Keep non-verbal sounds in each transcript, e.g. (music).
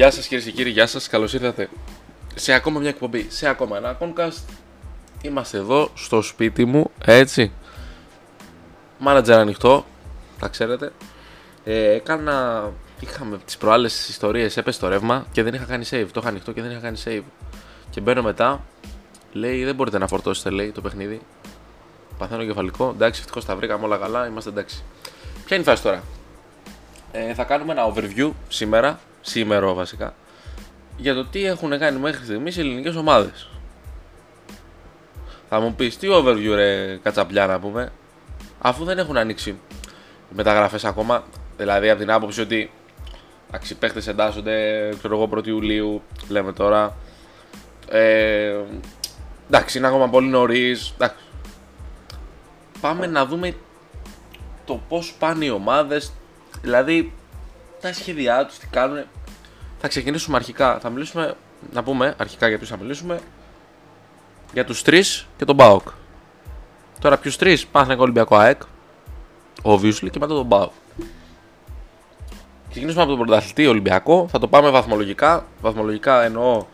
Γεια σας κυρίες και κύριοι, γεια σας, καλώς ήρθατε σε ακόμα μια εκπομπή, σε ακόμα ένα podcast Είμαστε εδώ στο σπίτι μου, έτσι. Μάνατζερ ανοιχτό, τα ξέρετε. Ε, Έκανα, είχαμε τις προάλλες ιστορίες, έπεσε το ρεύμα και δεν είχα κάνει save. Το είχα ανοιχτό και δεν είχα κάνει save. Και μπαίνω μετά, λέει δεν μπορείτε να φορτώσετε λέει το παιχνίδι. Παθαίνω κεφαλικό, εντάξει ευτυχώς τα βρήκαμε όλα καλά, είμαστε εντάξει. Ποια είναι η φάση τώρα; Ε, θα κάνουμε ένα overview σήμερα σήμερα βασικά, για το τι έχουν κάνει μέχρι στιγμής οι ελληνικές ομάδες. Θα μου πεις τι overview ρε κατσαπλιά να πούμε, αφού δεν έχουν ανοίξει οι μεταγραφές ακόμα, δηλαδή από την άποψη ότι οι παίχτες εντάσσονται, ξέρω εγώ 1η Ιουλίου, λέμε τώρα, ε, εντάξει είναι ακόμα πολύ νωρίς, Πάμε να δούμε το πώς πάνε οι ομάδες, δηλαδή τα σχέδιά τους, τι κάνουν. Θα ξεκινήσουμε αρχικά. Θα μιλήσουμε, να πούμε αρχικά για ποιους θα μιλήσουμε. Για τους τρεις και τον Μπάουκ. Τώρα ποιους τρεις, πάνε Ολυμπιακό ΑΕΚ. Obviously και μετά τον Μπάουκ. Ξεκινήσουμε από τον πρωταθλητή Ολυμπιακό. Θα το πάμε βαθμολογικά. Βαθμολογικά εννοώ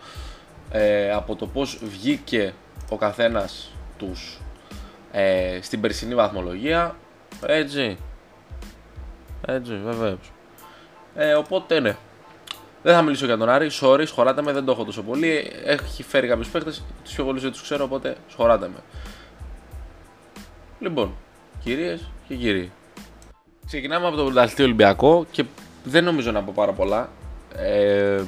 ε, από το πώς βγήκε ο καθένας τους ε, στην περσινή βαθμολογία. Έτσι. Έτσι, βεβαίως. Ε, οπότε ναι. Δεν θα μιλήσω για τον Άρη. Sorry, σχωράτε με, δεν το έχω τόσο πολύ. Έχει φέρει κάποιους παίχτε. Τους πιο πολλούς δεν τους ξέρω, οπότε σχωράτε με. Λοιπόν, κυρίες και κύριοι. Ξεκινάμε από το πρωταθλητή Ολυμπιακό και δεν νομίζω να πω πάρα πολλά. Ε,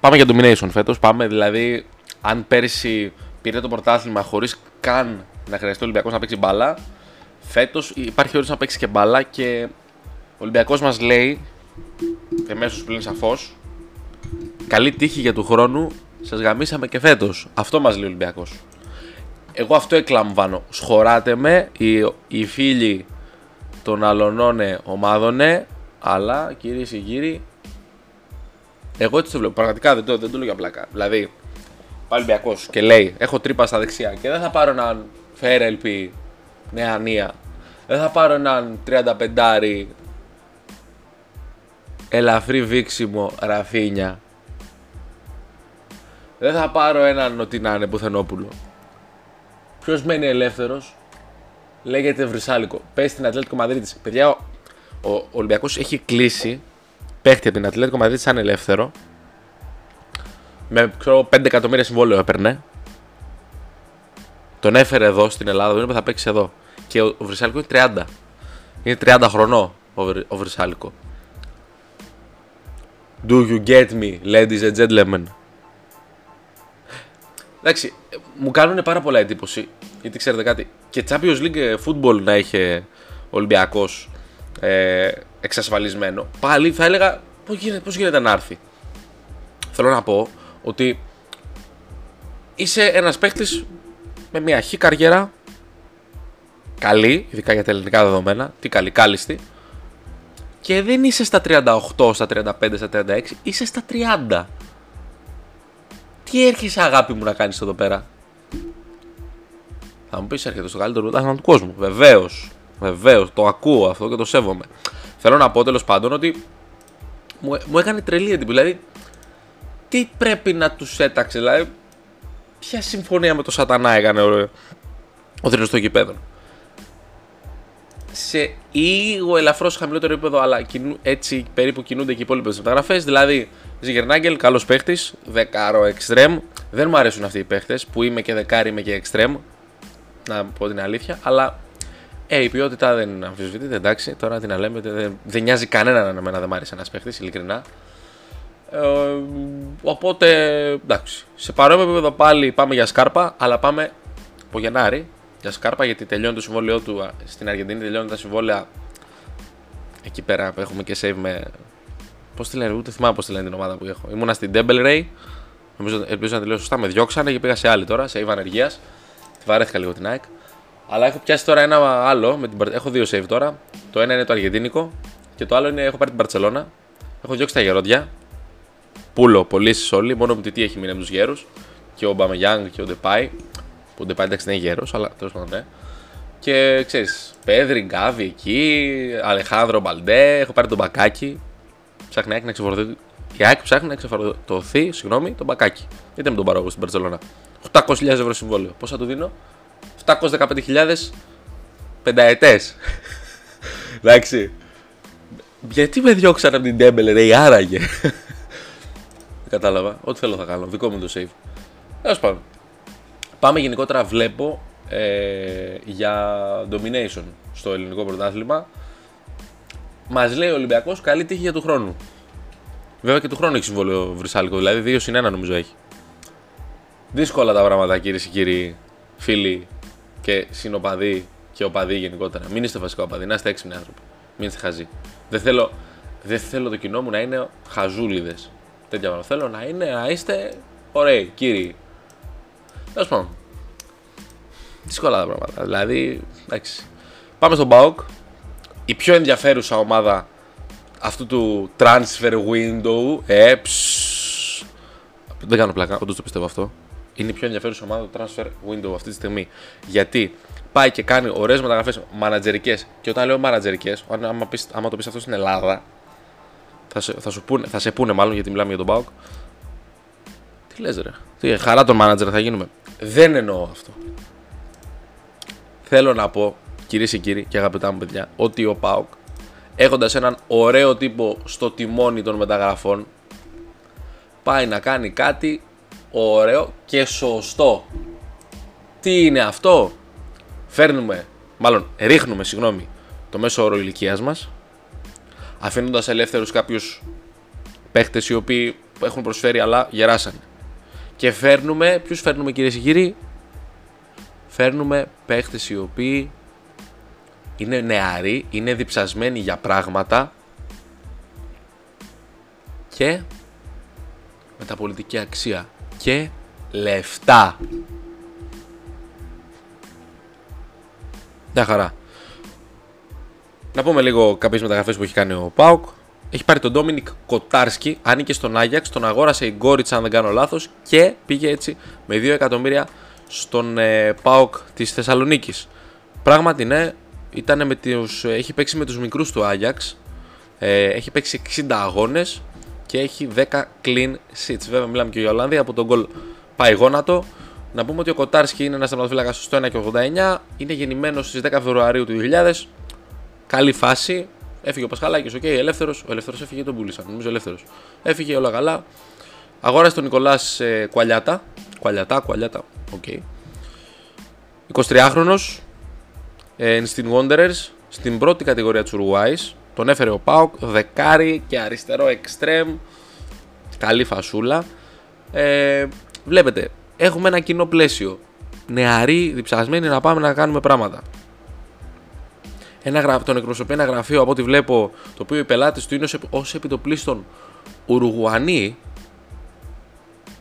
πάμε για domination φέτος. Πάμε δηλαδή, αν πέρυσι πήρε το πρωτάθλημα χωρίς καν να χρειαστεί ο Ολυμπιακός να παίξει μπάλα, φέτος υπάρχει όριο να παίξει και μπάλα και ο Ολυμπιακός μας λέει εμέσω πλήν σαφώς. Καλή τύχη για του χρόνου. Σας γαμίσαμε και φέτος. Αυτό μας λέει ο Ολυμπιακός. Εγώ αυτό εκλαμβάνω. Σχωράτε με. Οι, οι φίλοι των αλωνών ομάδων. Αλλά κυρίες και κύριοι. Εγώ έτσι το βλέπω. Πραγματικά δεν το, δεν το λέω για πλάκα. Δηλαδή, πάει Ολυμπιακός και λέει: Έχω τρύπα στα δεξιά και δεν θα πάρω έναν Φέρελπι νέα Δεν θα πάρω έναν 35 ελαφρύ βήξιμο Ραφίνια. Δεν θα πάρω έναν ότι να είναι πουθενόπουλο. Ποιος μένει ελεύθερος, λέγεται Βρυσάλικο. Πες στην Ατλέτικο Μαδρίτης. Παιδιά, ο, ο Ολυμπιακός έχει κλείσει παίχτη από την Ατλέτικο Μαδρίτης σαν ελεύθερο. Με ξέρω, 5 εκατομμύρια συμβόλαιο έπαιρνε. Τον έφερε εδώ στην Ελλάδα, δεν είπε θα παίξεις εδώ. Και ο, ο Βρυσάλικο είναι 30. Είναι 30 χρονών ο, ο Βρυσάλικο. Do you get me, ladies and gentlemen; Εντάξει, μου κάνουν πάρα πολλά εντύπωση. Γιατί ξέρετε κάτι, και Champions League football να είχε Ολυμπιακός ε, εξασφαλισμένο. Πάλι θα έλεγα πώς γίνεται, πώς γίνεται να έρθει. Θέλω να πω ότι είσαι ένας παίχτη με μια χή καριέρα. Καλή, ειδικά για τα ελληνικά δεδομένα. Τι καλή, κάλιστη και δεν είσαι στα 38, στα 35, στα 36, είσαι στα 30. Τι έρχεσαι αγάπη μου να κάνεις εδώ πέρα; Θα μου πεις έρχεται στο καλύτερο πρωτάθλημα του κόσμου. Βεβαίως. Βεβαίως. Το ακούω αυτό και το σέβομαι. Θέλω να πω τέλος πάντων ότι μου, μου έκανε τρελή εντύπωση. Δηλαδή, τι πρέπει να τους έταξε, δηλαδή, ποια συμφωνία με το Σατανά έκανε ο, ο στο γηπέδο σε λίγο ελαφρώς χαμηλότερο επίπεδο, αλλά έτσι περίπου κινούνται και οι υπόλοιπες μεταγραφές. Δηλαδή, Ζιγερνάγκελ, καλός παίχτης, δεκάρο εξτρέμ. Δεν μου αρέσουν αυτοί οι παίχτες που είμαι και δεκάρι, είμαι και εξτρέμ. Να πω την αλήθεια, αλλά ε, η ποιότητα δεν αμφισβητείται. Εντάξει, τώρα τι να λέμε, δεν, δεν νοιάζει κανέναν εμένα δεν μου άρεσε ένας παίχτης, ειλικρινά. Ε, οπότε, εντάξει. Σε παρόμοιο επίπεδο πάλι πάμε για σκάρπα, αλλά πάμε από Γενάρη για Σκάρπα γιατί τελειώνει το συμβόλαιό του στην Αργεντινή, τελειώνει τα συμβόλαια εκεί πέρα που έχουμε και save με. Πώς τη λένε, ούτε θυμάμαι πώς τη λένε την ομάδα που έχω. Ήμουνα στην Double Ray, νομίζω, ελπίζω να τελειώσω σωστά. Με διώξανε και πήγα σε άλλη τώρα, save ανεργίας. Τη βαρέθηκα λίγο την ΑΕΚ. Αλλά έχω πιάσει τώρα ένα άλλο. Με την... Έχω δύο save τώρα. Το ένα είναι το Αργεντίνικο και το άλλο είναι έχω πάρει την Παρσελώνα. Έχω διώξει τα γερόντια. Πούλο, πωλήσει όλοι. Μόνο που τι έχει μείνει με τους γέρους. Και ο Μπαμεγιάνγκ και ο Ντεπάι. Που δεν πάει εντάξει δεν είναι γέρος, αλλά τέλος πάντων ναι. Και ξέρεις, Πέδρη, Γκάβι εκεί, Αλεχάνδρο Μπαλντέ, έχω πάρει τον μπακάκι. Ψάχνει να ξεφορτωθεί, Η ΑΕΚ ψάχνει να εξαφανιστεί, συγγνώμη, τον μπακάκι. Γιατί με τον πάρω εγώ στην Παρσελόνα. 800.000 ευρώ συμβόλαιο. Πόσα του δίνω, 715.000 πενταετές. (laughs) Εντάξει. Γιατί με διώξαν από την Τέμπελ, ρε, άραγε; (laughs) Κατάλαβα. Ό,τι θέλω θα κάνω. Δικό μου το save. Τέλος πάντων. Πάμε γενικότερα, βλέπω ε, για domination στο ελληνικό πρωτάθλημα. Μας λέει ο Ολυμπιακός καλή τύχη για του χρόνου. Βέβαια και του χρόνου έχει συμβόλαιο Βρυσάλικο, δηλαδή 2 συν 1 νομίζω έχει. Δύσκολα τα πράγματα κύριε και κύριοι φίλοι και συνοπαδοί και οπαδοί γενικότερα. Μην είστε βασικά οπαδοί, να είστε έξυπνοι άνθρωποι. Μην είστε χαζοί. Δεν θέλω, δεν θέλω το κοινό μου να είναι χαζούλιδες. Τέτοια πράγματα. Θέλω να, είναι, να είστε ωραίοι, κύριοι. Τέλος πάντων. Δύσκολα τα πράγματα. Δηλαδή, εντάξει. Πάμε στον Μπαουκ. Η πιο ενδιαφέρουσα ομάδα αυτού του transfer window. Ε, δεν κάνω πλάκα, όντως το πιστεύω αυτό. Είναι η πιο ενδιαφέρουσα ομάδα του transfer window αυτή τη στιγμή. Γιατί πάει και κάνει ωραίες μεταγραφές μανατζερικές. Και όταν λέω μανατζερικές, άμα, άμα το πεις αυτό στην Ελλάδα, θα σε, θα, σου πούνε, θα σε πούνε μάλλον γιατί μιλάμε για τον Μπάουκ. Τι λες, ρε. Τι, χαρά τον μάνατζερ θα γίνουμε. Δεν εννοώ αυτό. Θέλω να πω, κυρίες και κύριοι και αγαπητά μου παιδιά, ότι ο Πάουκ έχοντας έναν ωραίο τύπο στο τιμόνι των μεταγραφών, πάει να κάνει κάτι ωραίο και σωστό. Τι είναι αυτό, φέρνουμε, μάλλον ρίχνουμε, συγγνώμη, το μέσο όρο ηλικίας μας, αφήνοντας ελεύθερους κάποιους παίχτες οι οποίοι έχουν προσφέρει αλλά γεράσανε. Και φέρνουμε, ποιους φέρνουμε κυρίες και κύριοι, φέρνουμε παίχτες οι οποίοι είναι νεαροί, είναι διψασμένοι για πράγματα και μεταπολιτική αξία και λεφτά. Μια χαρά. Να πούμε λίγο κάποιε μεταγραφέ που έχει κάνει ο Πάουκ. Έχει πάρει τον Ντόμινικ Κοτάρσκι, ανήκε στον Άγιαξ, τον αγόρασε η Γκόριτσα αν δεν κάνω λάθος και πήγε έτσι με 2 εκατομμύρια στον ε, Πάουκ της Θεσσαλονίκης. Πράγματι ναι, ήταν με τους, έχει παίξει με τους μικρούς του Άγιαξ, ε, έχει παίξει 60 αγώνες και έχει 10 clean sheets. Βέβαια μιλάμε και για Ολλανδία, από τον γκολ πάει γόνατο. Να πούμε ότι ο Κοτάρσκι είναι ένας τερματοφύλακα στο 1,89. Είναι γεννημένος στις 10 Φεβρουαρίου του 2000. Καλή φάση. Έφυγε ο Πασχαλάκης, ok, okay, ελεύθερος. Ο ελεύθερος έφυγε, τον πούλησαν. Νομίζω ελεύθερος. Έφυγε όλα καλά. Αγόρασε τον Νικολάς ε, Κουαλιάτα. Κουαλιάτα, Κουαλιάτα, ok. Okay. 23χρονο. Ε, στην Wanderers, στην πρώτη κατηγορία της Ουρουγουάη. Τον έφερε ο Πάοκ, δεκάρι και αριστερό εξτρέμ. Καλή φασούλα. Ε, βλέπετε, έχουμε ένα κοινό πλαίσιο. Νεαροί, διψασμένοι να πάμε να κάνουμε πράγματα. Ένα, τον εκπροσωπεί ένα γραφείο από ό,τι βλέπω, το οποίο οι πελάτες του είναι ως επιτοπλίστων Ουρουγουανοί.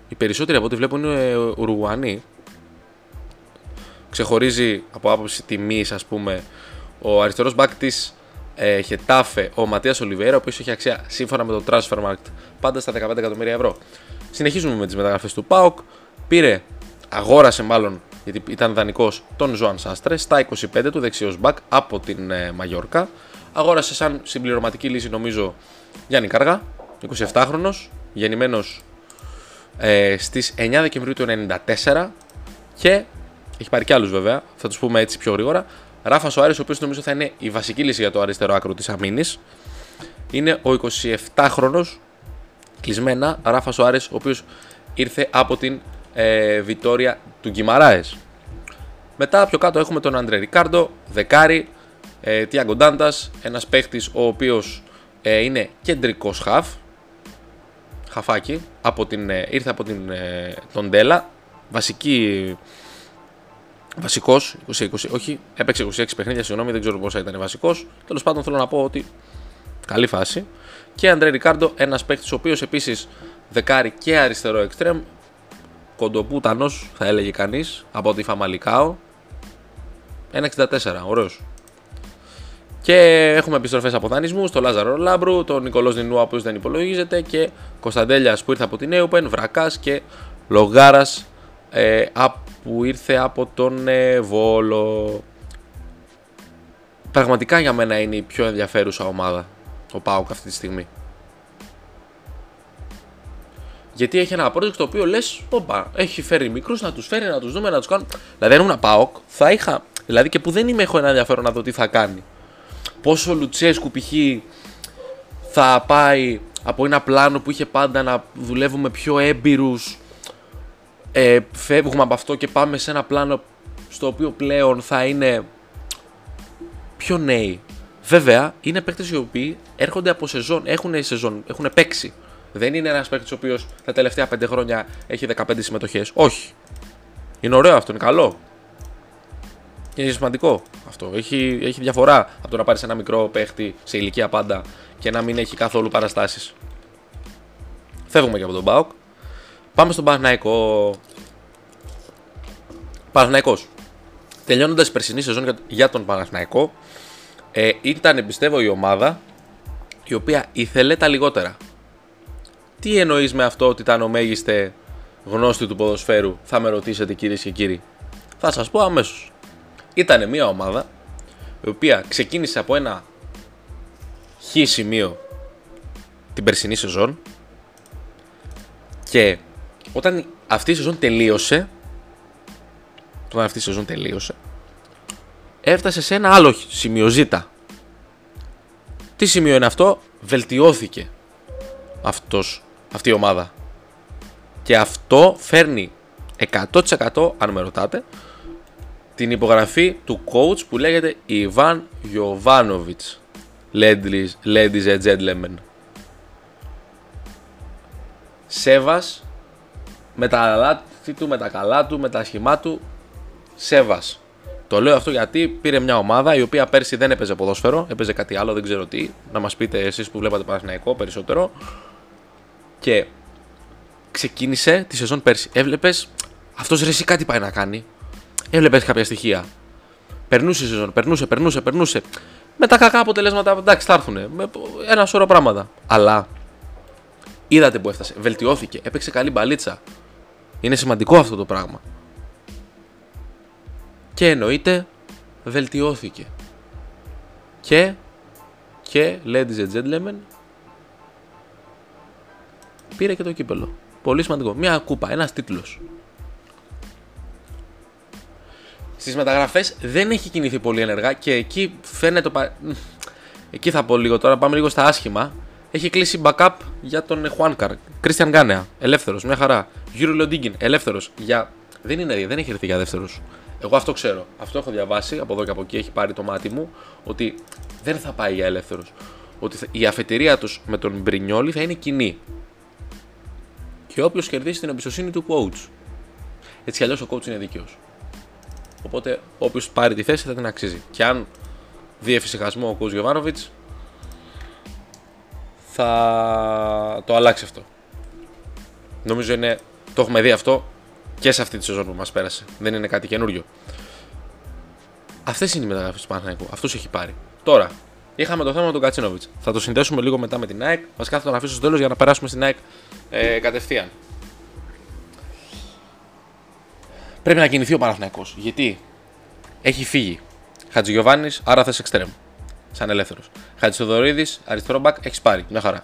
Οι περισσότεροι από ό,τι βλέπω είναι ε, Ουρουγουανοί. Ξεχωρίζει από άποψη τιμής, ας πούμε, ο αριστερός μπακ της ε, Χετάφε, ο Ματία Ολιβέρα, ο οποίος έχει αξία σύμφωνα με το Transfermarkt πάντα στα 15 εκατομμύρια ευρώ. Συνεχίζουμε με τις μεταγραφές του ΠΑΟΚ. Πήρε, αγόρασε μάλλον, γιατί ήταν δανεικός, τον Ζωάν Σάστρε στα 25 του δεξιός μπακ από την ε, Μαγιόρκα. Αγόρασε σαν συμπληρωματική λύση, νομίζω, Γιάννη Κάργα, 27χρονο, γεννημένος ε, στις 9 Δεκεμβρίου του 1994 και έχει πάρει κι άλλους βέβαια, θα τους πούμε έτσι πιο γρήγορα. Ράφας Σοάρης, ο οποίος νομίζω θα είναι η βασική λύση για το αριστερό άκρο της αμήνης. Είναι ο 27χρονο κλεισμένα Ράφας Σοάρης, ο οποίος ήρθε από την ε, Βιτόρια του Γκυμαράες. Μετά πιο κάτω έχουμε τον Αντρέ Ρικάρντο, δεκάρι, ε, Τιάγκο Ντάντας, ένας παίχτης ο οποίος ε, είναι κεντρικός χαφ, χαφάκι, από την, ε, ήρθε από την, ε, τον Ντέλα, βασική βασικός, 20, 20, όχι, έπαιξε 26 παιχνίδια, συγγνώμη, δεν ξέρω πόσα ήταν βασικός. Τέλος πάντων, θέλω να πω ότι καλή φάση. Και Αντρέ Ρικάρντο, ένας παίκτη ο οποίος επίσης δεκάρι και αριστερό εξτρέμ. Κοντοπούτανος, θα έλεγε κανείς, από τη Φαμαλικάο. 1,64, ωραίος. Και έχουμε επιστροφές από δανεισμούς στο Λάζαρο Λάμπρου, τον Νικολός Νινού, ο οποίος δεν υπολογίζεται, και Κωνσταντέλιας που ήρθε από την Έουπεν, Βρακάς και Λογάρας ε, που ήρθε από τον ε, Βόλο. Πραγματικά για μένα είναι η πιο ενδιαφέρουσα ομάδα ο ΠΑΟΚ αυτή τη στιγμή. Γιατί έχει ένα project το οποίο λες, όπα, έχει φέρει μικρούς να τους φέρει, να τους δούμε, να τους κάνουν. Δηλαδή, αν ήμουν ΠΑΟΚ, θα είχα. Δηλαδή, και που δεν είμαι, έχω ένα ενδιαφέρον να δω τι θα κάνει. Πόσο Λουτσέσκου π.χ. θα πάει από ένα πλάνο που είχε πάντα να δουλεύουμε πιο έμπειρους. Ε, φεύγουμε από αυτό και πάμε σε ένα πλάνο στο οποίο πλέον θα είναι πιο νέοι. Βέβαια, είναι παίκτες οι οποίοι έρχονται από σεζόν, έχουν σεζόν, έχουν παίξει. Δεν είναι ένας παίκτης ο οποίος τα τελευταία 5 χρόνια έχει 15 συμμετοχές. Όχι. Είναι ωραίο αυτό, είναι καλό. Είναι σημαντικό αυτό. Έχει, έχει διαφορά από το να πάρεις ένα μικρό παίχτη σε ηλικία πάντα και να μην έχει καθόλου παραστάσεις. Φεύγουμε και από τον Μπάουκ. Πάμε στον Παναθηναϊκό. Παναθηναϊκός. Τελειώνοντας η περσινή σεζόν για τον Παναθηναϊκό, ε, ήταν πιστεύω η ομάδα η οποία ήθελε τα λιγότερα. Τι εννοείς με αυτό ότι ήταν ο μέγιστε γνώστη του ποδοσφαίρου, θα με ρωτήσετε κυρίες και κύριοι; Θα σας πω αμέσως. Ήταν μια ομάδα η οποία ξεκίνησε από ένα χ σημείο την περσινή σεζόν και όταν αυτή η σεζόν τελείωσε όταν αυτή η σεζόν τελείωσε έφτασε σε ένα άλλο σημείο Ζ. Τι σημείο είναι αυτό, βελτιώθηκε αυτός, αυτή η ομάδα. Και αυτό φέρνει 100% αν με ρωτάτε την υπογραφή του coach που λέγεται Ιβάν Γιωβάνοβιτς Ladies and gentlemen Σέβας με τα λάθη του, με τα καλά του, με τα σχημά του Σέβας το λέω αυτό γιατί πήρε μια ομάδα η οποία πέρσι δεν έπαιζε ποδόσφαιρο, έπαιζε κάτι άλλο, δεν ξέρω τι. Να μας πείτε εσείς που βλέπατε Παναθηναϊκό περισσότερο. Και ξεκίνησε τη σεζόν πέρσι. Έβλεπες αυτός ρε, εσύ κάτι πάει να κάνει. Έβλεπες κάποια στοιχεία. Περνούσε η σεζόν, περνούσε, περνούσε, περνούσε. Με τα κακά αποτελέσματα, εντάξει, θα έρθουν. Ένα σώρο πράγματα. Αλλά είδατε που έφτασε. Βελτιώθηκε. Έπαιξε καλή μπαλίτσα. Είναι σημαντικό αυτό το πράγμα και εννοείται βελτιώθηκε. Και, και, ladies and gentlemen, πήρε και το κύπελλο. Πολύ σημαντικό. Μια κούπα, ένας τίτλος. Στις μεταγραφές δεν έχει κινηθεί πολύ ενεργά και εκεί φαίνεται το... Εκεί θα πω λίγο τώρα, πάμε λίγο στα άσχημα. Έχει κλείσει backup για τον Χουάνκαρ. Κρίστιαν Γκάνεα, ελεύθερος, μια χαρά. Γιούρι Λοντίγκιν, ελεύθερος. Για... Δεν, είναι, δεν έχει έρθει για δεύτερο. Εγώ αυτό ξέρω. Αυτό έχω διαβάσει από εδώ και από εκεί, έχει πάρει το μάτι μου, ότι δεν θα πάει για ελεύθερο. Ότι η αφετηρία τους με τον Μπρινιόλη θα είναι κοινή. Και όποιος κερδίσει την εμπιστοσύνη του coach. Έτσι κι αλλιώς ο coach είναι δίκαιος. Οπότε όποιος πάρει τη θέση θα την αξίζει. Και αν δει εφησυχασμό ο coach Γιωβάνοβιτς, θα το αλλάξει αυτό. Νομίζω είναι. Το έχουμε δει αυτό και σε αυτή τη σεζόν που μας πέρασε. Δεν είναι κάτι καινούριο. Αυτές είναι οι μεταγραφές του Παναθηναϊκού. Αυτό έχει πάρει. Τώρα, είχαμε το θέμα με τον Κατσίνοβιτς. Θα το συνδέσουμε λίγο μετά με την ΑΕΚ. Βασικά θα τον αφήσω στο τέλος για να περάσουμε στην ΑΕΚ ε, κατευθείαν. Πρέπει να κινηθεί ο Παναθηναϊκός. Γιατί έχει φύγει. Χατζηγιοβάνης, άρα θες εξτρέμ. Σαν ελεύθερος. Χατζηθοδωρίδης, αριστερό μπακ, έχεις πάρει. Μια χαρά.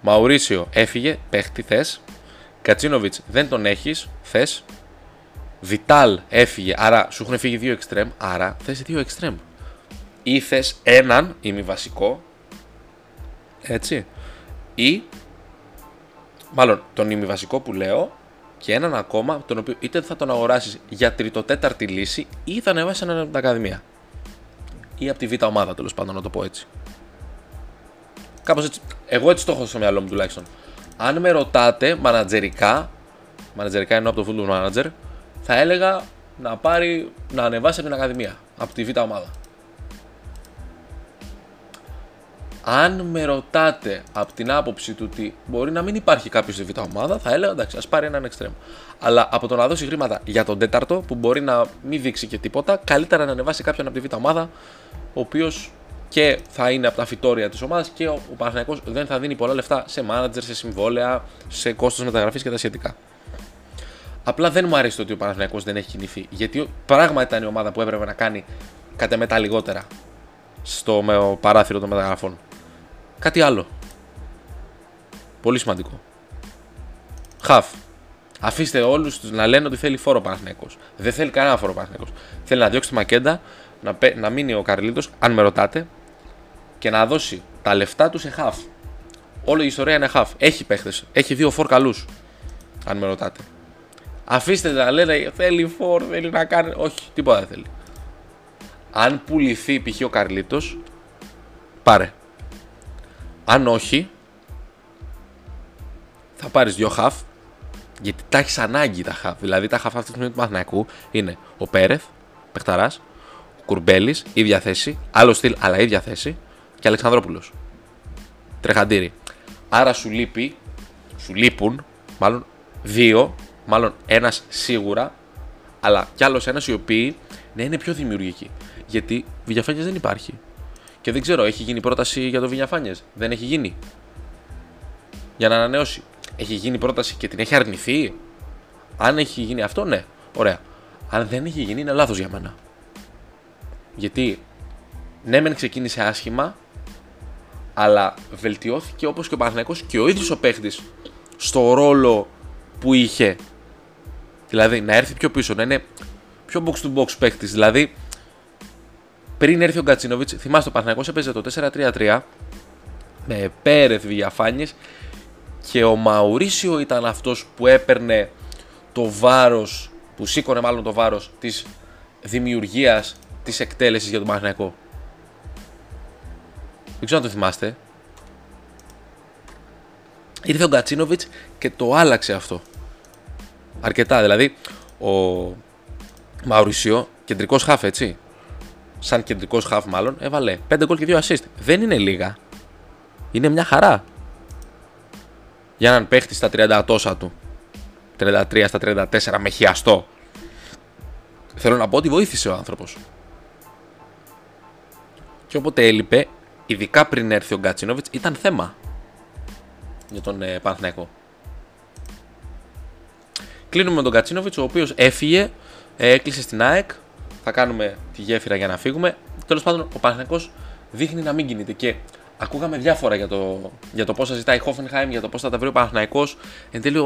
Μαουρίσιο έφυγε, παίχτη θες. Κατσίνοβιτς δεν τον έχεις, θες. Βιτάλ έφυγε, άρα σου έχουν φύγει δύο εξτρέμ, άρα θες δύο εξτρέμ. Ή θες έναν ημιβασικό, έτσι. Ή, μάλλον τον ημιβασικό που λέω, και έναν ακόμα, τον οποίο είτε θα τον αγοράσεις για τριτοτέταρτη λύση ή θα ανεβάσεις έναν από την Ακαδημία. Ή από τη β' ομάδα τέλος πάντων, να το πω έτσι. Κάπως έτσι. Εγώ έτσι το έχω στο μυαλό μου τουλάχιστον. Αν με ρωτάτε μανατζερικά, μανατζερικά εννοώ από το Football Manager, θα έλεγα να πάρει, να ανεβάσει από την Ακαδημία, από τη Β' ομάδα. Αν με ρωτάτε από την άποψη του ότι μπορεί να μην υπάρχει κάποιος στη Β' ομάδα, θα έλεγα εντάξει, ας πάρει έναν εξτρέμ. Αλλά από το να δώσει χρήματα για τον τέταρτο, που μπορεί να μην δείξει και τίποτα, καλύτερα να ανεβάσει κάποιον από τη Β' ομάδα, ο οποίος και θα είναι από τα φυτόρια της ομάδας και ο, ο Παναθηναϊκός δεν θα δίνει πολλά λεφτά σε μάνατζερ, σε συμβόλαια, σε κόστος μεταγραφής και τα σχετικά. Απλά δεν μου αρέσει το ότι ο Παναθηναϊκός δεν έχει κινηθεί. Γιατί πράγμα ήταν η ομάδα που έπρεπε να κάνει κατά μετά λιγότερα στο με παράθυρο των μεταγραφών. Κάτι άλλο. Πολύ σημαντικό. Χαφ. Αφήστε όλους τους να λένε ότι θέλει φόρο Παναθυναϊκό. Δεν θέλει κανένα φόρο Παναθυναϊκό. Θέλει να διώξει τη Μακέντα, να, να μείνει ο Καρλίτο, αν με ρωτάτε, και να δώσει τα λεφτά του σε χαφ. Όλη η ιστορία είναι χαφ. Έχει παίχτες. Έχει δύο φόρ καλούς. Αν με ρωτάτε. Αφήστε να λένε θέλει φόρ, θέλει να κάνει. Όχι, τίποτα δεν θέλει. Αν πουληθεί π.χ. ο Καρλίτος, πάρε. Αν όχι, θα πάρεις δύο χαφ γιατί τα έχεις ανάγκη τα χαφ. Δηλαδή τα χαφ αυτή τη στιγμή του Μαθηνακού είναι ο Πέρεθ, Πεχταρά, ο Κουρμπέλης, ίδια θέση, άλλο στυλ αλλά ίδια θέση και Αλεξανδρόπουλος. Τρεχαντήρι. Άρα σου λείπει, σου λείπουν, μάλλον δύο, μάλλον ένας σίγουρα, αλλά κι άλλος ένας οι οποίοι να είναι πιο δημιουργικοί. Γιατί Βηγιαφάνιε δεν υπάρχει. Και δεν ξέρω, έχει γίνει πρόταση για το Βηγιαφάνιε. Δεν έχει γίνει. Για να ανανεώσει. Έχει γίνει πρόταση και την έχει αρνηθεί; Αν έχει γίνει αυτό, ναι. Ωραία. Αν δεν έχει γίνει, είναι λάθος για μένα. Γιατί ναι, μεν ξεκίνησε άσχημα, αλλά βελτιώθηκε όπως και ο Παναθηναϊκός και ο ίδιος ο παίχτης στο ρόλο που είχε. Δηλαδή να έρθει πιο πίσω, να είναι πιο box to box παίχτης. Δηλαδή πριν έρθει ο Γκατσίνοβιτς, θυμάστε ο Παναθηναϊκός έπαιζε το 4-3-3 με Πέρεθ διαφάνειες και ο Μαουρίσιο ήταν αυτός που έπαιρνε το βάρος, που σήκωνε μάλλον το βάρος της δημιουργίας της εκτέλεσης για τον Παναθηναϊκό. Δεν ξέρω αν το θυμάστε. Ήρθε ο Γκατσίνοβιτς και το άλλαξε αυτό. Αρκετά. Δηλαδή, ο Μαουρισιό, κεντρικός χάφ, έτσι. Σαν κεντρικό χάφ, μάλλον, έβαλε 5 γκολ και 2 assist. Δεν είναι λίγα. Είναι μια χαρά. Για έναν παίχτη στα 30 τόσα του. 33 στα 34 με χιαστό. Θέλω να πω ότι βοήθησε ο άνθρωπος. Και όποτε έλειπε, ειδικά πριν έρθει ο Γκάτσινοβιτ, ήταν θέμα για τον ε, Παναθηναϊκό. Κλείνουμε με τον Γκατσίνοβιτ, ο οποίος έφυγε, ε, έκλεισε στην ΑΕΚ. Θα κάνουμε τη γέφυρα για να φύγουμε. Τέλος πάντων, ο Παναθηναϊκός δείχνει να μην κινείται και ακούγαμε διάφορα για το, για το πώς θα ζητάει η Hoffenheim, για το πώς θα τα βρει ο Παναθηναϊκός. Εν τέλει,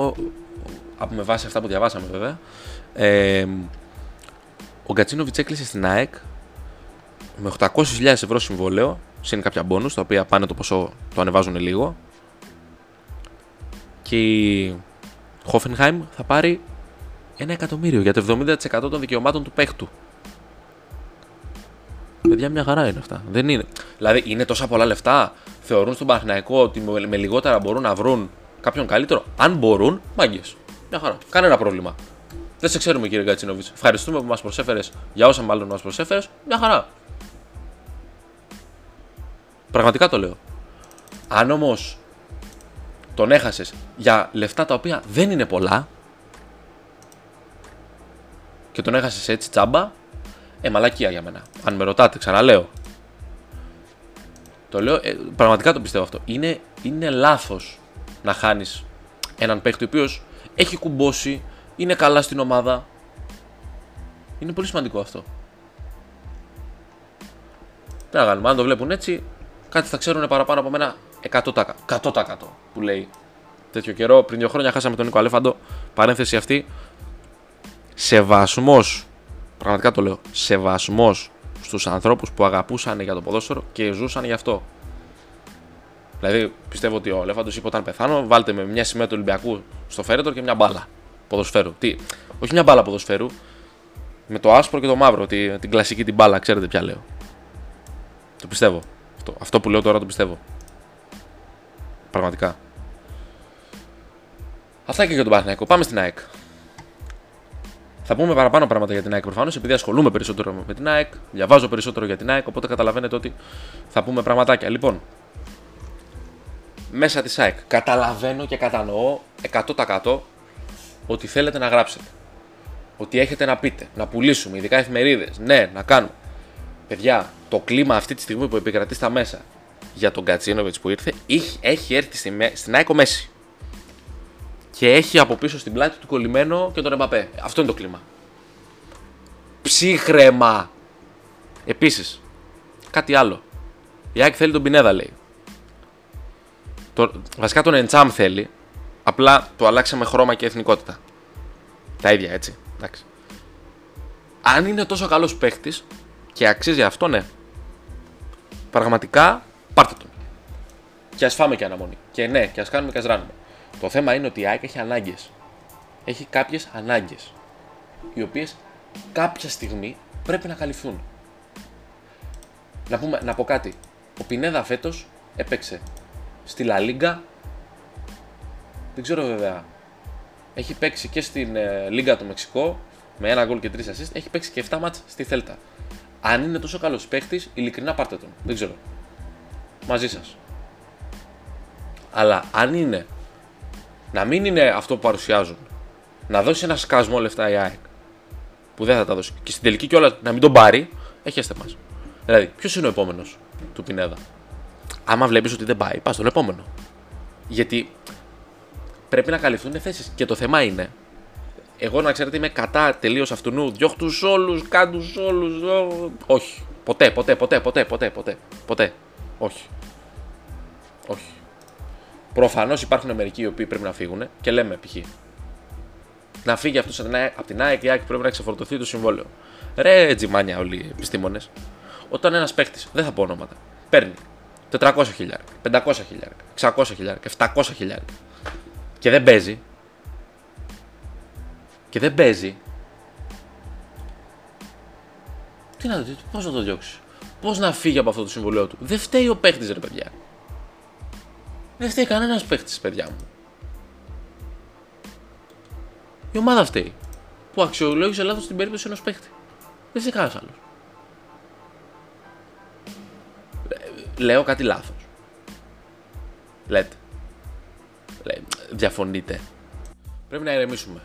από με βάση αυτά που διαβάσαμε βέβαια, ε, ο Γκατσίνοβιτς έκλεισε στην ΑΕΚ με 800.000 ευρώ συμβόλαιο συν κάποια μπόνους, τα οποία πάνε το ποσό το ανεβάζουν λίγο. Και η Hoffenheim θα πάρει ένα εκατομμύριο για το 70% των δικαιωμάτων του παίχτου. Παιδιά, μια χαρά είναι αυτά. Δεν είναι. Δηλαδή, είναι τόσα πολλά λεφτά. Θεωρούν στον Παναθηναϊκό ότι με λιγότερα μπορούν να βρουν κάποιον καλύτερο. Αν μπορούν, μάγκες. Μια χαρά. Κανένα πρόβλημα. Δεν σε ξέρουμε, κύριε Γκατσίνοβιτ. Ευχαριστούμε που μας προσέφερες για όσα μάλλον μας προσέφερες. Μια χαρά. Πραγματικά το λέω. Αν όμως τον έχασες για λεφτά τα οποία δεν είναι πολλά και τον έχασες έτσι τσάμπα, ε, μαλακία για μένα. Αν με ρωτάτε, ξαναλέω. Το λέω, ε, πραγματικά το πιστεύω αυτό. Είναι, είναι λάθος να χάνεις έναν παίχτη ο οποίος έχει κουμπώσει, είναι καλά στην ομάδα. Είναι πολύ σημαντικό αυτό. Τι να κάνουμε, αν το βλέπουν έτσι, κάτι θα ξέρουν παραπάνω από μένα 100%. 100% που λέει τέτοιο καιρό. Πριν δύο χρόνια χάσαμε τον Νίκο Αλέφαντο. Παρένθεση αυτή. Σεβασμός. Πραγματικά το λέω. Σεβασμός στους ανθρώπους που αγαπούσαν για το ποδόσφαιρο και ζούσαν γι' αυτό. Δηλαδή πιστεύω ότι ο Αλέφαντο είπε όταν πεθάνω, βάλτε με μια σημαία του Ολυμπιακού στο φέρετο και μια μπάλα ποδοσφαίρου. Τι, όχι μια μπάλα ποδοσφαίρου, με το άσπρο και το μαύρο, τη, την κλασική την μπάλα, ξέρετε ποια λέω. Το πιστεύω. Αυτό, αυτό που λέω τώρα το πιστεύω. Πραγματικά. Αυτά και για τον Παναθηναϊκό. Πάμε στην ΑΕΚ. Θα πούμε παραπάνω πράγματα για την ΑΕΚ προφανώς, επειδή ασχολούμαι περισσότερο με την ΑΕΚ, διαβάζω περισσότερο για την ΑΕΚ, οπότε καταλαβαίνετε ότι θα πούμε πραγματάκια. Λοιπόν, μέσα της ΑΕΚ καταλαβαίνω και κατανοώ 100% ότι θέλετε να γράψετε. Ότι έχετε να πείτε, να πουλήσουμε, ειδικά εφημερίδες. Ναι, να κάνουμε. Παιδιά, το κλίμα αυτή τη στιγμή που επικρατεί στα μέσα για τον Κατσίνοβιτς που ήρθε έχει έρθει στην ΑΕΚ Μέση. Και έχει από πίσω στην πλάτη του κολλημένο και τον Εμπαπέ. Αυτό είναι το κλίμα. Ψύχρεμα. Επίσης, κάτι άλλο. Η ΑΕΚ θέλει τον Πινέδα, λέει. Το, βασικά τον Εντσάμ θέλει. Απλά το αλλάξαμε χρώμα και εθνικότητα. Τα ίδια έτσι. Εντάξει. Αν είναι τόσο καλός παίχτης και αξίζει αυτό, ναι. Πραγματικά πάρτε τον. Και ας φάμε και αναμονή. Και ναι, και ας κάνουμε και ας ράνουμε. Το θέμα είναι ότι η ΑΕΚ έχει ανάγκες. Έχει κάποιες ανάγκες. Οι οποίες κάποια στιγμή πρέπει να καλυφθούν. Να, πούμε, να πω κάτι. Ο Πινέδα φέτος έπαιξε στη Λα Λίγκα. Δεν ξέρω βέβαια. Έχει παίξει και στην ε, Λίγκα του Μεξικό με ένα γκολ και τρεις assist. Έχει παίξει και 7 μάτς στη Θέλτα. Αν είναι τόσο καλός παίχτη, ειλικρινά πάρτε τον. Δεν ξέρω. Μαζί σας. Αλλά αν είναι να μην είναι αυτό που παρουσιάζουν, να δώσει ένα σκασμό λεφτά η ΑΕΚ που δεν θα τα δώσει και στην τελική κιόλας να μην τον πάρει, έχετε μας. Δηλαδή, ποιος είναι ο επόμενος του Πινέδα; Άμα βλέπεις ότι δεν πάει, πας στον επόμενο. Γιατί πρέπει να καλυφθούν θέσεις. Και το θέμα είναι, εγώ να ξέρετε είμαι κατά τελείως αυτού. Διώχτους όλους, κάντους όλους. Όχι. Ποτέ, ποτέ, ποτέ, ποτέ, ποτέ, ποτέ. Ποτέ. Όχι. Όχι. Προφανώς υπάρχουν μερικοί οι οποίοι πρέπει να φύγουν και λέμε π.χ. Να φύγει αυτός από την ΑΕΚ, η ΑΕΚ πρέπει να ξεφορτωθεί το συμβόλαιο. Ρε τζιμάνια όλοι οι επιστήμονες. Όταν ένας παίχτη, δεν θα πω ονόματα, παίρνει 400 χιλιάρια, 500 χιλιάρια, 600 χιλιάρια, 700 χιλιάρια και δεν παίζει. Και δεν παίζει. Τι να δει, πώς να το διώξει. Πώς να φύγει από αυτό το συμβολίο του. Δεν φταίει ο παίχτη, ρε παιδιά. Δεν φταίει κανένας παίχτη, παιδιά μου. Η ομάδα φταίει. Που αξιολόγησε λάθος στην περίπτωση ενός παίχτη. Δεν φταίει κανένας άλλος. Λέω κάτι λάθος. Λέτε. Διαφωνείτε. Πρέπει να ηρεμήσουμε.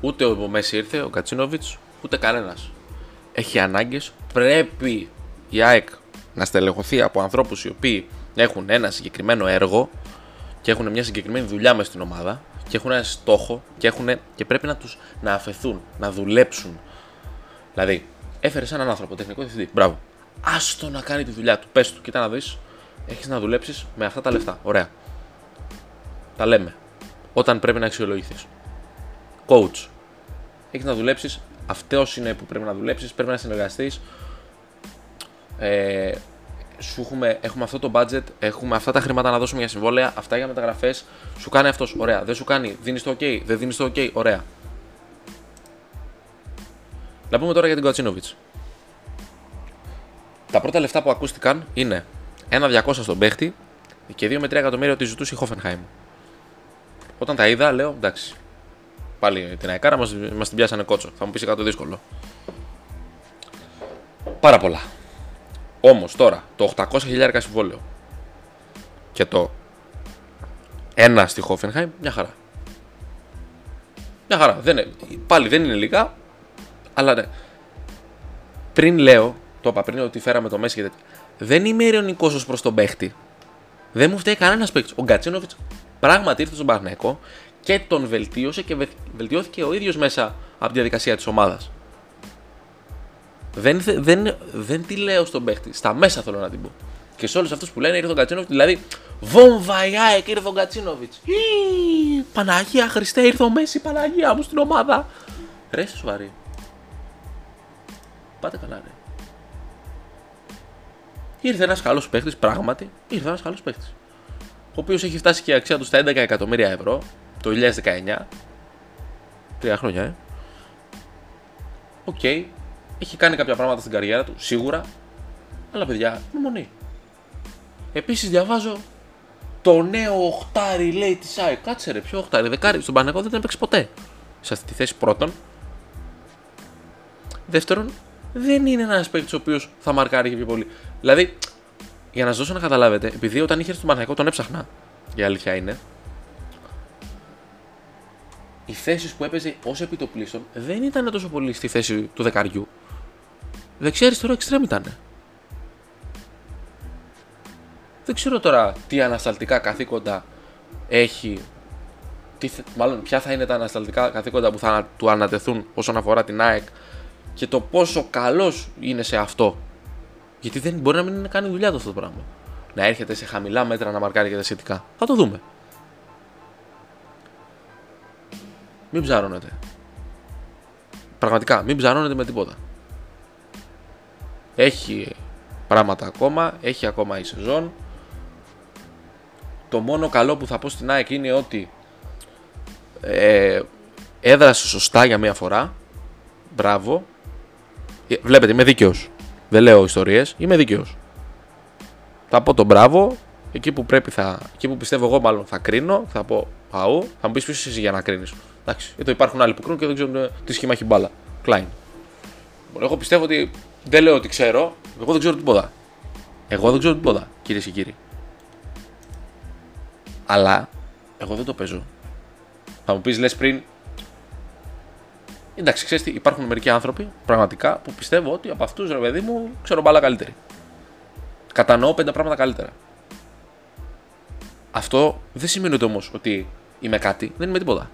Ούτε ο Μέσης ήρθε, ο Κατσίνοβιτς, ούτε κανένας. Έχει ανάγκες. Πρέπει η ΑΕΚ να στελεχωθεί από ανθρώπους οι οποίοι έχουν ένα συγκεκριμένο έργο και έχουν μια συγκεκριμένη δουλειά μες στην ομάδα και έχουν ένα στόχο και, έχουν, και πρέπει να τους να αφαιθούν, να δουλέψουν. Δηλαδή, έφερε έναν άνθρωπο, τεχνικό διευθυντή. Μπράβο. Άστο να κάνει τη δουλειά του. Πες του, κοίτα να δεις, έχεις να δουλέψεις με αυτά τα λεφτά. Ωραία. Τα λέμε. Όταν πρέπει να αξιολογηθείς. Coach. Έχεις να δουλέψεις. Αυτός είναι που πρέπει να δουλέψεις. Πρέπει να συνεργαστείς. Ε, σου έχουμε, έχουμε αυτό το budget, έχουμε αυτά τα χρήματα να δώσουμε για συμβόλαια, αυτά για μεταγραφές. Σου κάνει αυτός, ωραία. Δεν σου κάνει, δίνεις το OK, δεν δίνεις το OK, ωραία. Να πούμε τώρα για την Κοατσίνοβιτ. Τα πρώτα λεφτά που ακούστηκαν είναι 1-200 στον παίχτη και 2 με 3 εκατομμύρια ότι ζητούσε η Hoffenheim. Όταν τα είδα, λέω εντάξει. Πάλι την αεκάρα μας την πιάσανε κότσο. Θα μου πεις κάτι δύσκολο. Πάρα πολλά. Όμως τώρα το 800 χιλιάρικα συμβόλαιο και το ένα στη Hoffenheim, μια χαρά. Μια χαρά. Δεν, πάλι δεν είναι λίγα, αλλά ναι. Πριν λέω, το είπα πριν ότι φέραμε το Μέση και τέτοια. Δεν είμαι ειρωνικό ως προς τον παίχτη. Δεν μου φταίει κανένας παίχτη. Ο Γκατσίνοβιτς πράγματι ήρθε στον Παναγενικό και τον βελτίωσε και βελτιώθηκε ο ίδιος μέσα από τη διαδικασία της ομάδας. Δεν, δεν, δεν τη λέω στον παίχτη. Στα μέσα θέλω να την πω. Και σε όλους αυτούς που λένε ήρθε ο Γκατσίνοβιτ, δηλαδή βόμβα η ΑΕΚ ήρθε ο Γκατσίνοβιτ. Παναγία Χριστέ, ήρθε ο Μέση, Παναγία μου στην ομάδα. Ρε, είσαι σοβαρή. Πάτε καλά, ρε. Ήρθε ένας καλός παίχτης, πράγματι. Ήρθε ένας καλός παίχτης. Ο οποίος έχει φτάσει και η αξία του στα 11 εκατομμύρια ευρώ το 2019. Τρία χρόνια, ε. Ok. Okay. Έχει κάνει κάποια πράγματα στην καριέρα του, σίγουρα. Αλλά παιδιά, μονή. Επίσης διαβάζω το νέο οχτάρι λέει της ΣΑΕ. Κάτσε ρε, ποιο οχτάρι, δεκάρι. Στον Παναγό δεν έπαιξε ποτέ σε αυτή τη θέση πρώτον. Δεύτερον, δεν είναι ένας παίκτης ο οποίος θα μαρκάρει και πιο πολύ. Δηλαδή, για να σας δώσω να καταλάβετε, επειδή όταν είχε στον Παναγό τον έψαχνα, η αλήθεια είναι, οι θέσεις που έπαιζε ως επιτοπλίστων δεν ήταν τόσο πολύ στη θέση του δεκαριού. Δεξιά αριστερό εξτρέμ ήταν. Δεν ξέρω τώρα τι ανασταλτικά καθήκοντα έχει. Τι, μάλλον ποια θα είναι τα ανασταλτικά καθήκοντα που θα του ανατεθούν όσον αφορά την ΑΕΚ και το πόσο καλός είναι σε αυτό. Γιατί δεν μπορεί να μην κάνει δουλειά του αυτό το πράγμα. Να έρχεται σε χαμηλά μέτρα να μαρκάρει και τα σχετικά. Θα το δούμε. μην ψαρώνετε. Πραγματικά, μην ψαρώνετε με τίποτα. Έχει πράγματα ακόμα, έχει ακόμα η σεζόν. Το μόνο καλό που θα πω στην ΑΕΚ είναι ότι ε, έδρασε σωστά για μία φορά. Μπράβο. Ε, βλέπετε, είμαι δίκαιος. Δεν λέω ιστορίες, είμαι δίκαιος. Θα πω τον μπράβο. Εκεί που πρέπει θα. Εκεί που πιστεύω εγώ, μάλλον θα κρίνω. Θα πω αού. Θα μου πεις ποιος εσύ για να κρίνεις. Εντάξει. Εδώ υπάρχουν άλλοι που κρίνουν και δεν ξέρουν τι σχήμα έχει μπάλα. Κλάιν. Εγώ πιστεύω ότι. Δεν λέω ότι ξέρω. Εγώ δεν ξέρω τίποτα. Εγώ δεν ξέρω τίποτα, κυρίες και κύριοι. Αλλά εγώ δεν το παίζω. Θα μου πεις, λες πριν. Εντάξει, ξέρεις τι, υπάρχουν μερικοί άνθρωποι πραγματικά που πιστεύω ότι από αυτούς ρε παιδί μου ξέρω μπάλα καλύτερη. Κατανοώ πέντε πράγματα καλύτερα. Αυτό δεν σημαίνει όμως ότι είμαι κάτι, δεν είμαι τίποτα.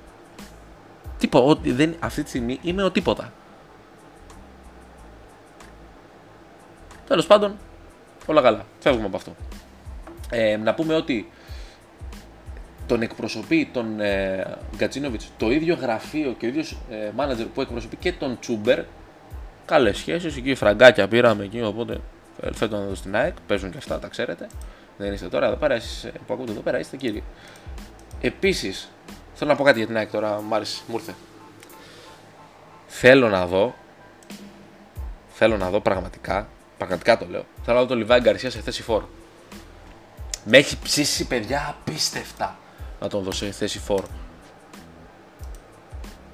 Τίποτα, ότι δεν, αυτή τη στιγμή είμαι ο τίποτα. Τέλος πάντων, όλα καλά. Φεύγουμε από αυτό. Ε, να πούμε ότι τον εκπροσωπεί τον ε, Γκατσίνοβιτς το ίδιο γραφείο και ο ίδιος ε, μάνατζερ που εκπροσωπεί και τον Τσούμπερ. Καλές σχέσεις, εκεί φραγκάκια πήραμε εκεί. Οπότε φέτος να δω στην ΑΕΚ. Παίζουν και αυτά, τα ξέρετε. Δεν είστε τώρα εδώ πέρα, εσείς που ακούτε εδώ πέρα, είστε κύριοι. Επίσης, θέλω να πω κάτι για την ΑΕΚ τώρα, μου άρεσε, μου ήρθε. Θέλω να δω, θέλω να δω πραγματικά, πραγματικά το λέω, θέλω να δω τον Λιβάη Γκαρσίας σε θέση φόρ. Με έχει ψήσει παιδιά απίστευτα να τον δώσει σε θέση φόρ.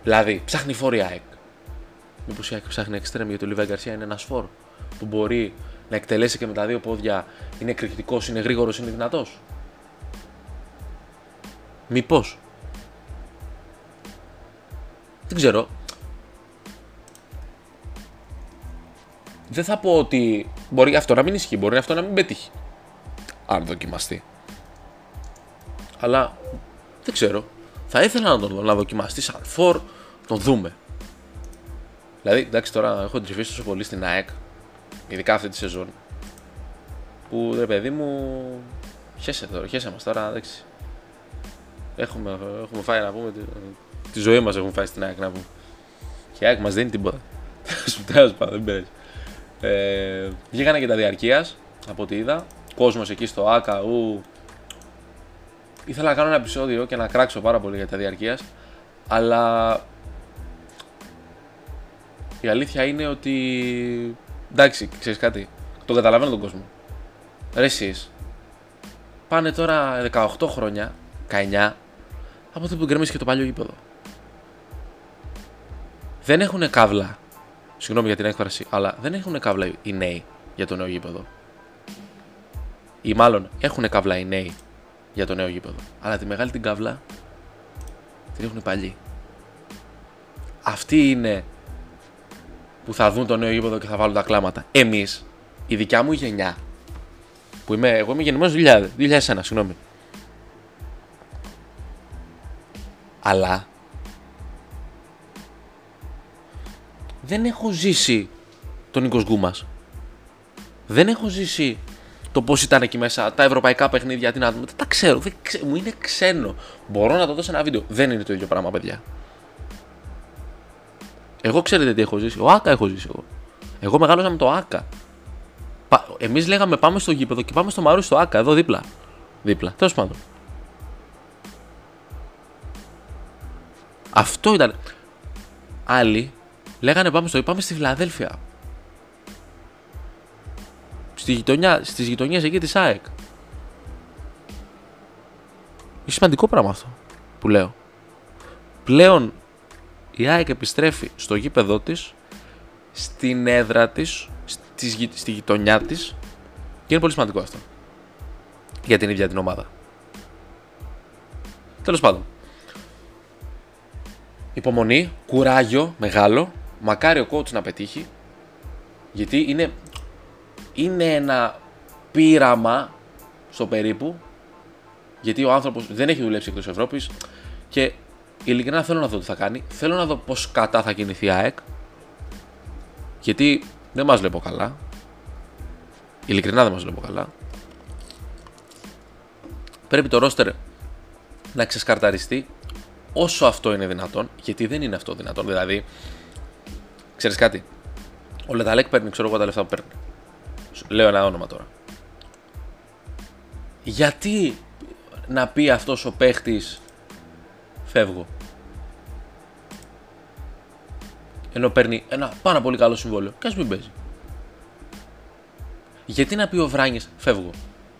Δηλαδή, ψάχνει φόρ η ΑΕΚ. Μήπως η ΑΕΚ ψάχνει εξτρέμ γιατί ο Λιβάη Γκαρσία είναι ένας φόρ που μπορεί να εκτελέσει και με τα δύο πόδια, είναι εκρηκτικός, είναι γρήγορος, είναι δυνατός. Μήπως. Δεν ξέρω. Δεν θα πω ότι μπορεί αυτό να μην ισχύει, μπορεί αυτό να μην πετύχει. Αν δοκιμαστεί. Αλλά δεν ξέρω. Θα ήθελα να τον δω να δοκιμαστεί σαν φορ, τον δούμε. Δηλαδή, εντάξει, τώρα έχω τριφίσει τόσο πολύ στην ΑΕΚ Ειδικά αυτή τη σεζόν. Που ρε παιδί μου. Χέσε τώρα, χέσε μας τώρα, εντάξει. Έχουμε, έχουμε φάει να πούμε. Τη, τη ζωή μας έχουμε φάει στην ΑΕΚ να πούμε. Και η ΑΕΚ μας δίνει τίποτα. (laughs) Σου τέλος πάντων, δεν πειράζει. Ε, βγήκανε και τα διαρκείας από ό,τι είδα. Κόσμος εκεί στο ΑΚΑ, ου. Ήθελα να κάνω ένα επεισόδιο και να κράξω πάρα πολύ για τα διαρκείας. Αλλά η αλήθεια είναι ότι εντάξει, ξέρεις κάτι. Το καταλαβαίνω τον κόσμο. Ρε εσείς, πάνε τώρα 18 χρόνια, 19, από το που γκρεμίσει και το παλιό γήπεδο. Δεν έχουν καύλα. Συγγνώμη για την έκφραση, αλλά δεν έχουν καύλα οι νέοι για το νέο γήπεδο. Ή μάλλον έχουν καύλα οι νέοι για το νέο γήπεδο. Αλλά τη μεγάλη την καύλα την έχουν οι παλιοί. Αυτή είναι που θα δουν το νέο γήπεδο και θα βάλουν τα κλάματα. Εμείς, η δικιά μου γενιά, που είμαι, εγώ είμαι γεννημένος 2000, 2001, συγγνώμη. Αλλά δεν έχω ζήσει τον Νίκος Γκούμας. Δεν έχω ζήσει το πώς ήταν εκεί μέσα, τα ευρωπαϊκά παιχνίδια, την άτομα. Δεν τα ξέρω, δεν ξέρω, μου είναι ξένο. Μπορώ να το δω σε ένα βίντεο. Δεν είναι το ίδιο πράγμα, παιδιά. Εγώ ξέρετε τι έχω ζήσει. Ο Άκα έχω ζήσει εγώ. Εγώ μεγάλωσα με το Άκα. Εμείς λέγαμε πάμε στο γήπεδο και πάμε στο Μαρούσι στο Άκα, εδώ δίπλα. Δίπλα. Τέλος πάντων. Αυτό ήταν. Άλλοι λέγανε πάμε στο πάμε στη Φιλαδέλφια. Στη γειτονιά, στις γειτονιές εκεί της ΑΕΚ. Είναι σημαντικό πράγμα αυτό που λέω. Πλέον η ΑΕΚ επιστρέφει στο γήπεδό της, στην έδρα της, στη γειτονιά της και είναι πολύ σημαντικό αυτό για την ίδια την ομάδα. Τέλος πάντων. Υπομονή, κουράγιο μεγάλο. Μακάρι ο coach να πετύχει. Γιατί είναι, είναι ένα πείραμα στο περίπου. Γιατί ο άνθρωπος δεν έχει δουλέψει εκτός Ευρώπης και ειλικρινά θέλω να δω τι θα κάνει. Θέλω να δω πώς κατά θα κινηθεί η ΑΕΚ. Γιατί δεν μας βλέπω καλά. Ειλικρινά δεν μας βλέπω καλά. Πρέπει το ρόστερ να ξεσκαρταριστεί. όσο αυτό είναι δυνατόν, γιατί δεν είναι αυτό δυνατόν. Δηλαδή, ξέρεις κάτι, ο Λεταλέκ παίρνει, ξέρω εγώ τα λεφτά που παίρνει. Λέω ένα όνομα τώρα. Γιατί να πει αυτός ο παίχτης φεύγω. Ενώ παίρνει ένα πάρα πολύ καλό συμβόλαιο και ας μην παίζει. Γιατί να πει ο Βράνιες φεύγω.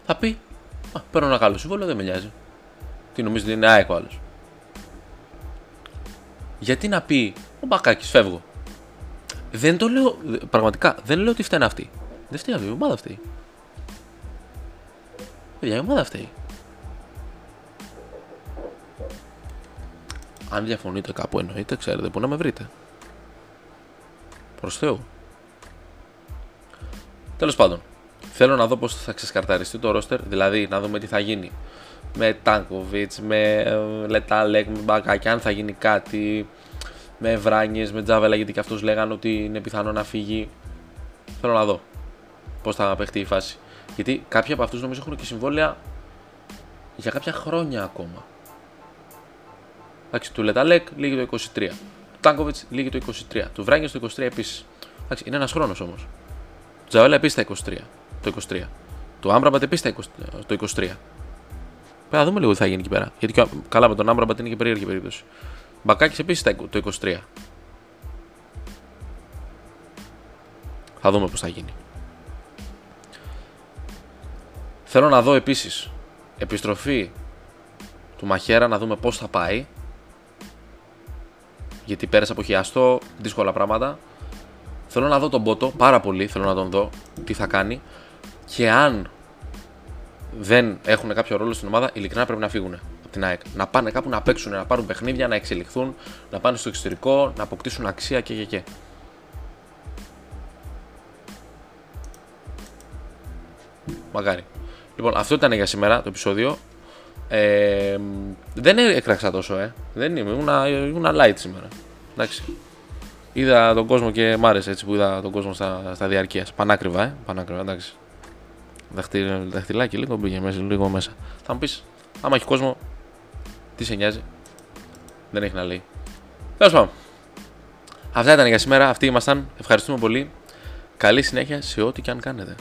Θα πει, α, παίρνω ένα καλό συμβόλαιο, δεν με νοιάζει. Τι νομίζεις ότι είναι ΑΕΚ ο άλλος. Γιατί να πει ο Μπακάκης φεύγω. Δεν το λέω, πραγματικά, δεν λέω ότι φταίνει αυτή. Δεν φταίει αυτή, η ομάδα αυτή. Παιδιά, η ομάδα αυτή. Αν διαφωνείτε κάπου εννοείται, ξέρετε πού να με βρείτε. Προς Θεού. Τέλος πάντων, θέλω να δω πώς θα ξεσκαρταριστεί το ρόστερ, δηλαδή να δούμε τι θα γίνει με Τάνκοβιτς, με ε, Λετάλεκ, με Μπακάκι, αν θα γίνει κάτι, με Βράνιες, με Τζάβελα, γιατί και αυτούς λέγανε ότι είναι πιθανό να φύγει. Θέλω να δω πώς θα παιχτεί η φάση. Γιατί κάποιοι από αυτούς νομίζω έχουν και συμβόλαια για κάποια χρόνια ακόμα. Εντάξει, του Λετάλεκ λύγει το 23. Του Τάνκοβιτς λύγει το 23. Του Βράγγε το 23 επίσης. Εντάξει, είναι ένας χρόνος όμως. Του Τζαβέλα επίσης τα 23. Το 23. Του Άμπραμπατ επίσης το 23. Πρέπει να δούμε λίγο τι θα γίνει εκεί πέρα. Γιατί καλά με τον Άμπραμπατ είναι και περίεργη περίπτωση. Μπακάκι επίσης το 23. Θα δούμε πώς θα γίνει. Θέλω να δω επίσης επιστροφή του Μαχέρα να δούμε πώς θα πάει γιατί πέρασε από χιαστό, δύσκολα πράγματα. Θέλω να δω τον Πότο πάρα πολύ, θέλω να τον δω τι θα κάνει και αν δεν έχουν κάποιο ρόλο στην ομάδα, ειλικρινά πρέπει να φύγουν από την ΑΕΚ. Να πάνε κάπου να παίξουν, να πάρουν παιχνίδια, να εξελιχθούν, να πάνε στο εξωτερικό, να αποκτήσουν αξία και και και. Μακάρι. Λοιπόν, αυτό ήταν για σήμερα το επεισόδιο. Ε, δεν έκραξα τόσο, ε. Δεν είμαι, ήμουνα, ήμουνα light σήμερα. Εντάξει. Είδα τον κόσμο και μ' άρεσε έτσι που είδα τον κόσμο στα, στα διαρκείας. Πανάκριβα, ε. Πανάκριβα, εντάξει. δαχτυλάκι λίγο μπήκε μέσα, λίγο μέσα. Θα μου πεις, άμα έχει κόσμο, τι σε νοιάζει; Δεν έχει να λέει. Τέλος πάντων. Αυτά ήταν για σήμερα. Αυτοί ήμασταν. Ευχαριστούμε πολύ. Καλή συνέχεια σε ό,τι και αν κάνετε.